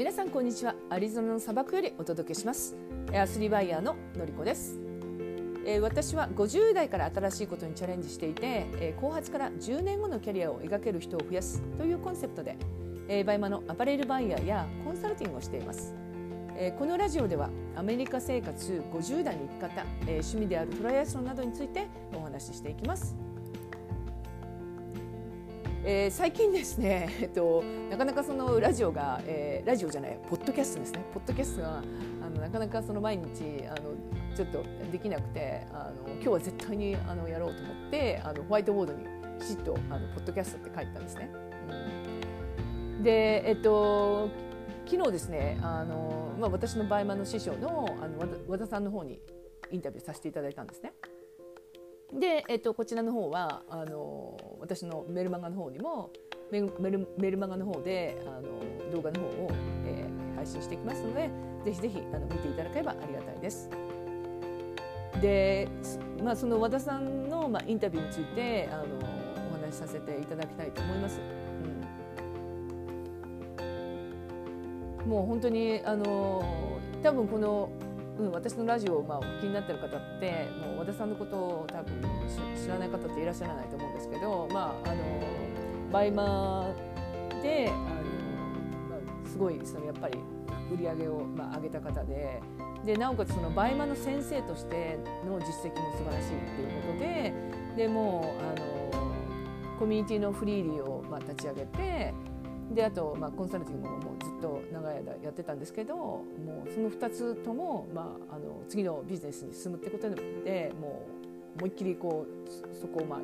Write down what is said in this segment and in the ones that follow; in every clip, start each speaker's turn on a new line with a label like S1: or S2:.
S1: 皆さんこんにちは。アリゾナの砂漠よりお届けします。アスリバイヤーののりこです。えー私は50代から新しいことにチャレンジしていて、えー後発から10年後のキャリアを描ける人を増やすというコンセプトで、えーバイマのアパレルバイヤーやコンサルティングをしています、えーこのラジオではアメリカ生活50代の生き方、えー趣味であるトライアスロンなどについてお話ししていきます。えー最近ですね、えっと、なかなかそのラジオが、えーラジオじゃないポッドキャストですねポッドキャストがあのなかなかその毎日あのちょっとできなくてあの今日は絶対にあのやろうと思ってあのホワイトボードにきちっとあのポッドキャストって書いてたんですね。でえっと昨日ですねあの、まあ、私のバイマンの師匠のあの和田さんの方にインタビューさせていただいたんですね。で、えっと、こちらの方はあの私のメルマガの方にもメルメルメルマガの方であの動画の方を、えー配信していきますのでぜひぜひあの見ていただければありがたいです。で、まあ、その和田さんの、まあ、インタビューについてあのお話しさせていただきたいと思います。うん、もう本当にあの多分このうん、私のラジオをまあお聞きになってる方ってもう和田さんのことを多分知らない方っていらっしゃらないと思うんですけど、まあ、あのバイマーであの、まあ、すごいそのやっぱり売り上げをまあ上げた方ででなおかつそのバイマの先生としての実績も素晴らしいっていうことででもうあのコミュニティのフリーリーをまあ立ち上げてであと、まあ、コンサルティングももうずっと長い間やってたんですけどもうその2つとも、まあ、あの次のビジネスに進むってことでもう思いっきりこうそこを、ま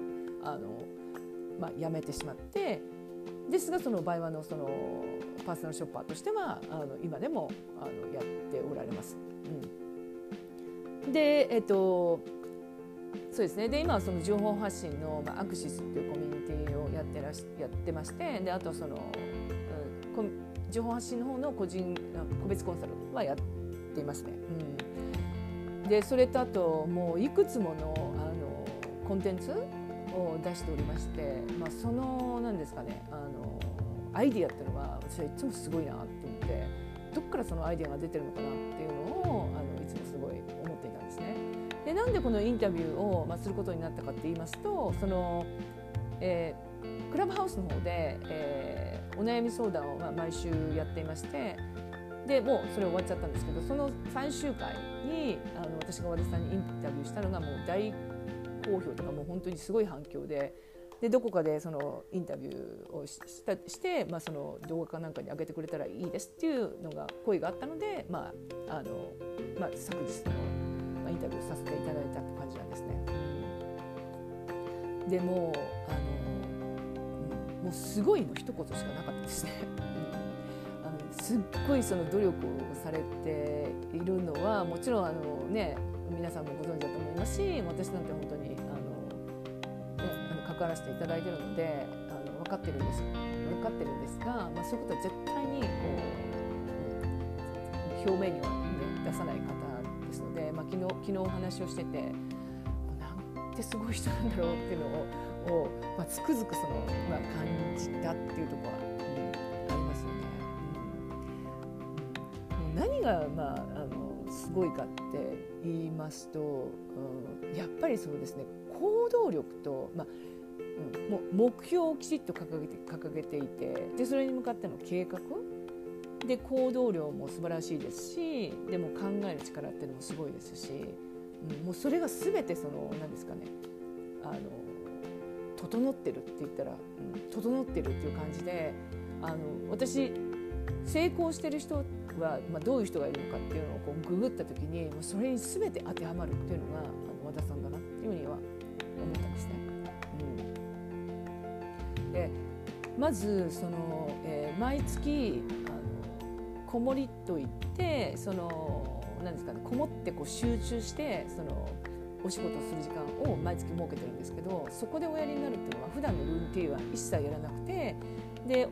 S1: ああのまあ、やめてしまってですがそのバイワのそのパーソナルショッパーとしてはあの今でもあのやっておられます。うん、でえっとそうですねで今はその情報発信の、まあ、アクシスっていうコミュニティってらしやってましてであとその、うん、こ情報発信の方の個人あ個別コンサルはやっていますね。うん、でそれとあともういくつものあのコンテンツを出しておりまして、まあ、そのなんですかねあのアイディアっていうのは私はいつもすごいなって思ってどっからそのアイディアが出てるのかなっていうのをあのいつもすごい思っていたんですね。でなんでこのインタビューを、まあ、することになったかって言いますとその、えークラブハウスの方で、えーお悩み相談を、毎週やっていましてでもうそれ終わっちゃったんですけどその最終回にあの私が和田さんにインタビューしたのがもう大好評とかもう本当にすごい反響で。でどこかでそのインタビューをしたして、まあ、その動画かなんかに上げてくれたらいいですっていうのが声があったので、まああのまあ、昨日の、ま、インタビューさせていただいたって感じなんですね。でもあのもうすごいの一言しかなかったですね。あのすっごいその努力をされているのはもちろんあのね皆さんもご存知だと思いますし私なんて本当にあの、ね、あの関わらせていただいているのであの分かってるんです分かってるんですが、まあ、そういうことは絶対にこう表面には、ね、出さない方ですので、まあ、昨日昨日お話をしててなんてすごい人なんだろうっていうのをを、まあ、つくづくその、まあ、感じたっていうところは、うん、ありますよね。うん何が、まあ、あのすごいかって言いますと、うん、やっぱりそうですね行動力と、まあうん、もう目標をきちっと掲げて掲げていてでそれに向かっての計画で行動量も素晴らしいですしでも考える力っていうのもすごいですし、うん、もうそれが全てその何ですかねあの整ってるって言ったら、うん、整ってるっていう感じであの私成功してる人は、まあ、どういう人がいるのかっていうのをこうググった時にもうそれに全て当てはまるっていうのがあの和田さんだなっていうふうには思ったんですね。うん、でまずその、えー毎月あのこもりといってそのなんですかねこもってこう集中してそのお仕事する時間を毎月設けてるんですけどそこでおやりになるっていうのは普段のルーティンは一切やらなくてで、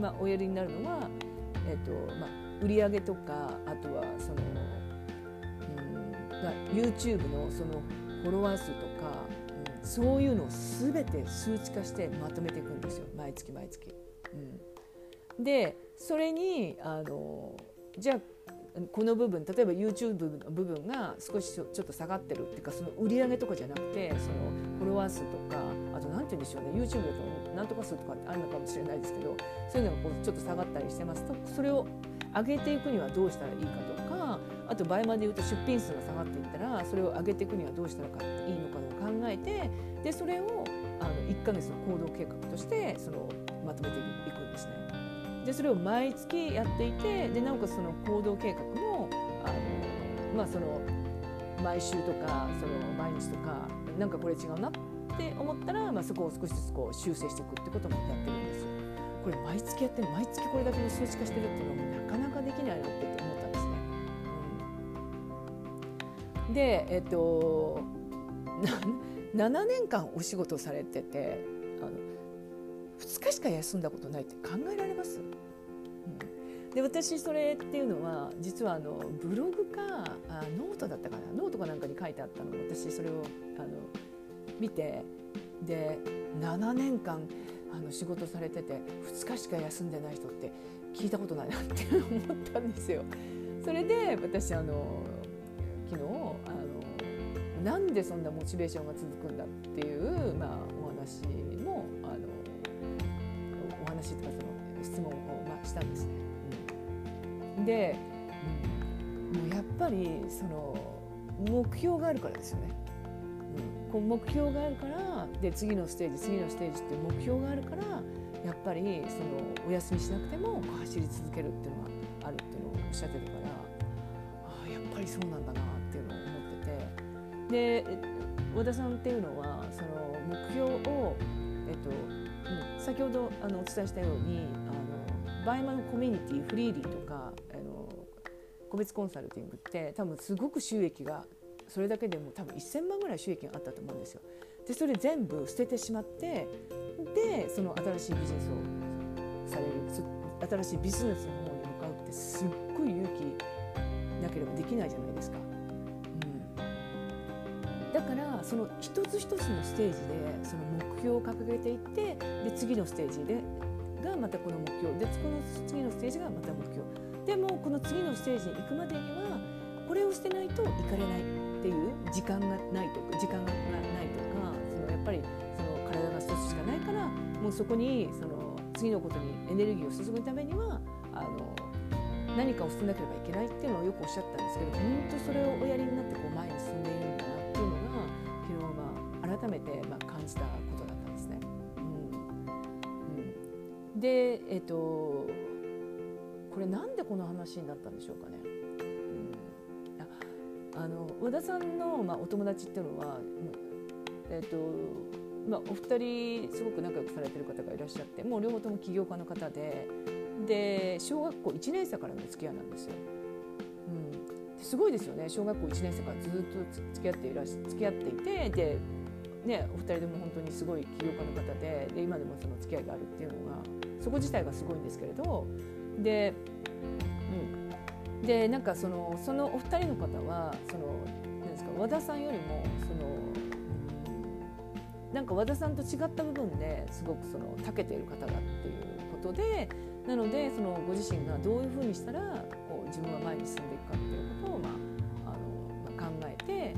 S1: まあ、おやりになるのは、えっとまあ、売り上げとかあとはその、うんまあ、YouTube のそのフォロワー数とか、うん、そういうのを全て数値化してまとめていくんですよ毎月毎月。うん、でそれにあのじゃあこの部分例えば YouTube の部分が少しちょっと下がってるっていうかその売り上げとかじゃなくてそのフォロワー数とかあと何て言うんでしょうね YouTube だとなんとか数とかってあるのかもしれないですけどそういうのがこうちょっと下がったりしてますとそれを上げていくにはどうしたらいいかとかあと倍まで言うと出品数が下がっていったらそれを上げていくにはどうしたらいいのかを考えてでそれをあの1ヶ月の行動計画としてそのまとめていくんですね。でそれを毎月やっていてでなおかつその行動計画もあの、まあ、その毎週とかその毎日とかなんかこれ違うなって思ったら、まあ、そこを少しずつこう修正していくってこともやってるんですよ。これ毎月やって毎月これだけの数値化してるっていうのもなかなかできないなって思ったんですね。うん、でえっと 7年間お仕事されててしか休んだことないって考えられます、うん、で私それっていうのは実はあのブログかあノートだったかな。ノートかなんかに書いてあったの。私それをあの見てで7年間あの仕事されてて2日しか休んでない人って聞いたことないなって 思ったんですよ。それで私あの昨日あのなんでそんなモチベーションが続くんだっていう、まあ、お話お話とかその質問を、まあ、したんですね。うん、で、うん、もうやっぱりその目標があるからですよね。こう目標があるからで次のステージ次のステージっていう目標があるからやっぱりそのお休みしなくても走り続けるっていうのがあるっていうのをおっしゃってたからああやっぱりそうなんだなっていうのを思っててで和田さんっていうのはその目標を、えっとうん、先ほどあのお伝えしたようにあのバイマのコミュニティフリーリーとかあの個別コンサルティングって多分すごく収益がそれだけでも多分1000万ぐらい収益があったと思うんですよ。でそれ全部捨ててしまってでその新しいビジネスをされる新しいビジネスの方に向かうってすっごい勇気なければできないじゃないですか。だからその一つ一つのステージでその目標を掲げていってで次のステージでがまたこの目標。でこの次のステージがまた目標。でもこの次のステージに行くまでにはこれを捨てないと行かれないっていう時間がないとか時間がないとかそのやっぱりその体が一つしかないからもうそこにその次のことにエネルギーを注ぐためにはあの何かを捨てなければいけないっていうのをよくおっしゃったんですけど本当それをおやりになってこう前に進んでいる。めてまあ感じたことだったんですね。うんうん、でえっ、とこれなんでこの話になったんでしょうかね。うんあの和田さんの、まあ、お友達っていうのは、えーとまあ、お二人すごく仲良くされてる方がいらっしゃってもう両方とも起業家の方でで小学校1年生からの付き合いなんですよ。うん、すごいですよね小学校1年生からずっと付き合っていら付き合っていてで、ね、お二人でも本当にすごい起業家の方でで今でもその付き合いがあるっていうのがそこ自体がすごいんですけれどでうん。でなんかそのそのお二人の方はそのなんですか和田さんよりもそのなんか和田さんと違った部分ですごくその長けている方だっていうことでなのでそのご自身がどういうふうにしたらこう自分は前に進んでいくかっていうことを、まああのまあ、考えて、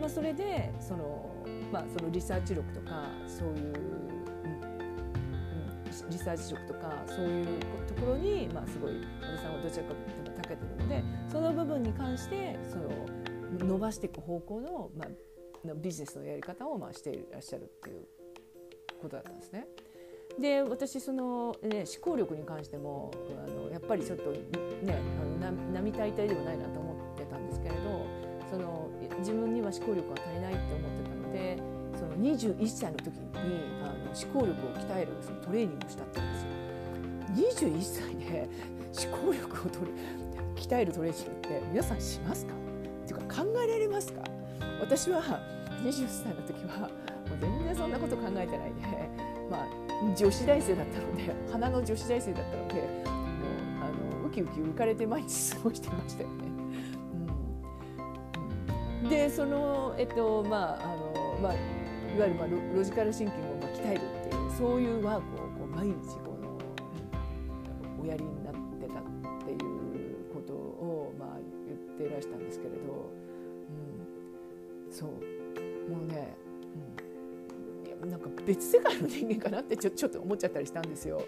S1: まあ、それでその,、まあ、そのリサーチ力とかそういう、うん、リサーチ力とかそういうところに、まあ、すごい和田さんはどちらかというと長けてるのでその部分に関してその伸ばしていく方向の、まあ、ビジネスのやり方を、まあ、していらっしゃるっていうことだったんですね。で私その、ね、思考力に関してもあのやっぱりちょっとねあの並大抵でもないなと思ってたんですけれどその自分には思考力が足りないって思ってでその21歳の時にあの思考力を鍛えるそのトレーニングをしたって言うんですよ。21歳で思考力を取る鍛えるトレーニングって皆さんしますか？っていうか考えられますか？私は20歳の時はもう全然そんなこと考えてないで、まあ、女子大生だったので花の女子大生だったのでもうあのウキウキ浮かれて毎日過ごしてましたよね。うん、でそのえっとまああのまあいわゆるまあロジカルシンキングを鍛えるっていうそういうワークをこう毎日このおやりになってたっていうことを。まあ、言ってらしたんですけれど、うん、そうもうね、うん、いやなんか別世界の人間かなってちょ ちょっと思っちゃったりしたんですよ。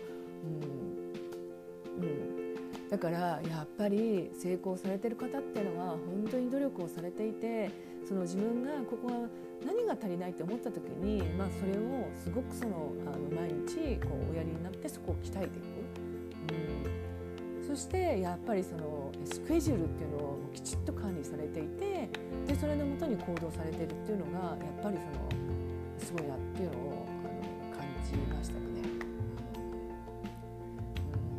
S1: うんうん、だからやっぱり成功されてる方っていうのは本当に努力をされていてその自分がここは何が足りないって思った時に、まあ、それをすごくそのあの毎日こうおやりになってそこを鍛えていく、うん、そしてやっぱりそのスケジュールっていうのをきちっと管理されていてでそれのもとに行動されてるっていうのがやっぱりそのすごいなっていうのをあの感じましたね。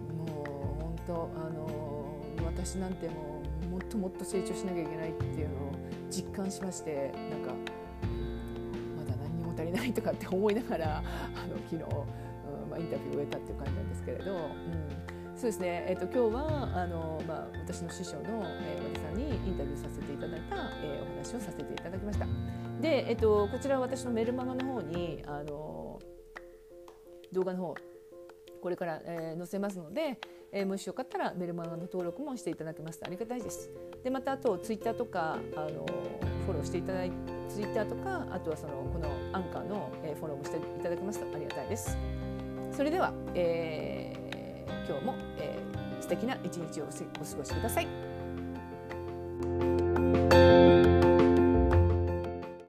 S1: うん、もう本当あの私なんてもうもっともっと成長しなきゃいけないっていうの実感しましてなんかまだ何にも足りないとかって思いながらあの昨日、うんまあ、インタビューを終えたっていう感じなんですけれど、うん、そうですね、えーと、今日はあの、まあ、私の師匠の、えー、和田さんにインタビューさせていただいた、えー、お話をさせていただきました。で、えーと、こちらは私のメルマガの方にあの動画の方これから、えー、載せますので、えー、もしよかったらメルマガの登録もしていただけますとありがたいです。でまたあとツイッターとかあのフォローしていただいツイッターとかあとはそのこのアンカーの、えー、フォローもしていただけますとありがたいです。それでは、えー、今日も、えー、素敵な一日をお過ごしください。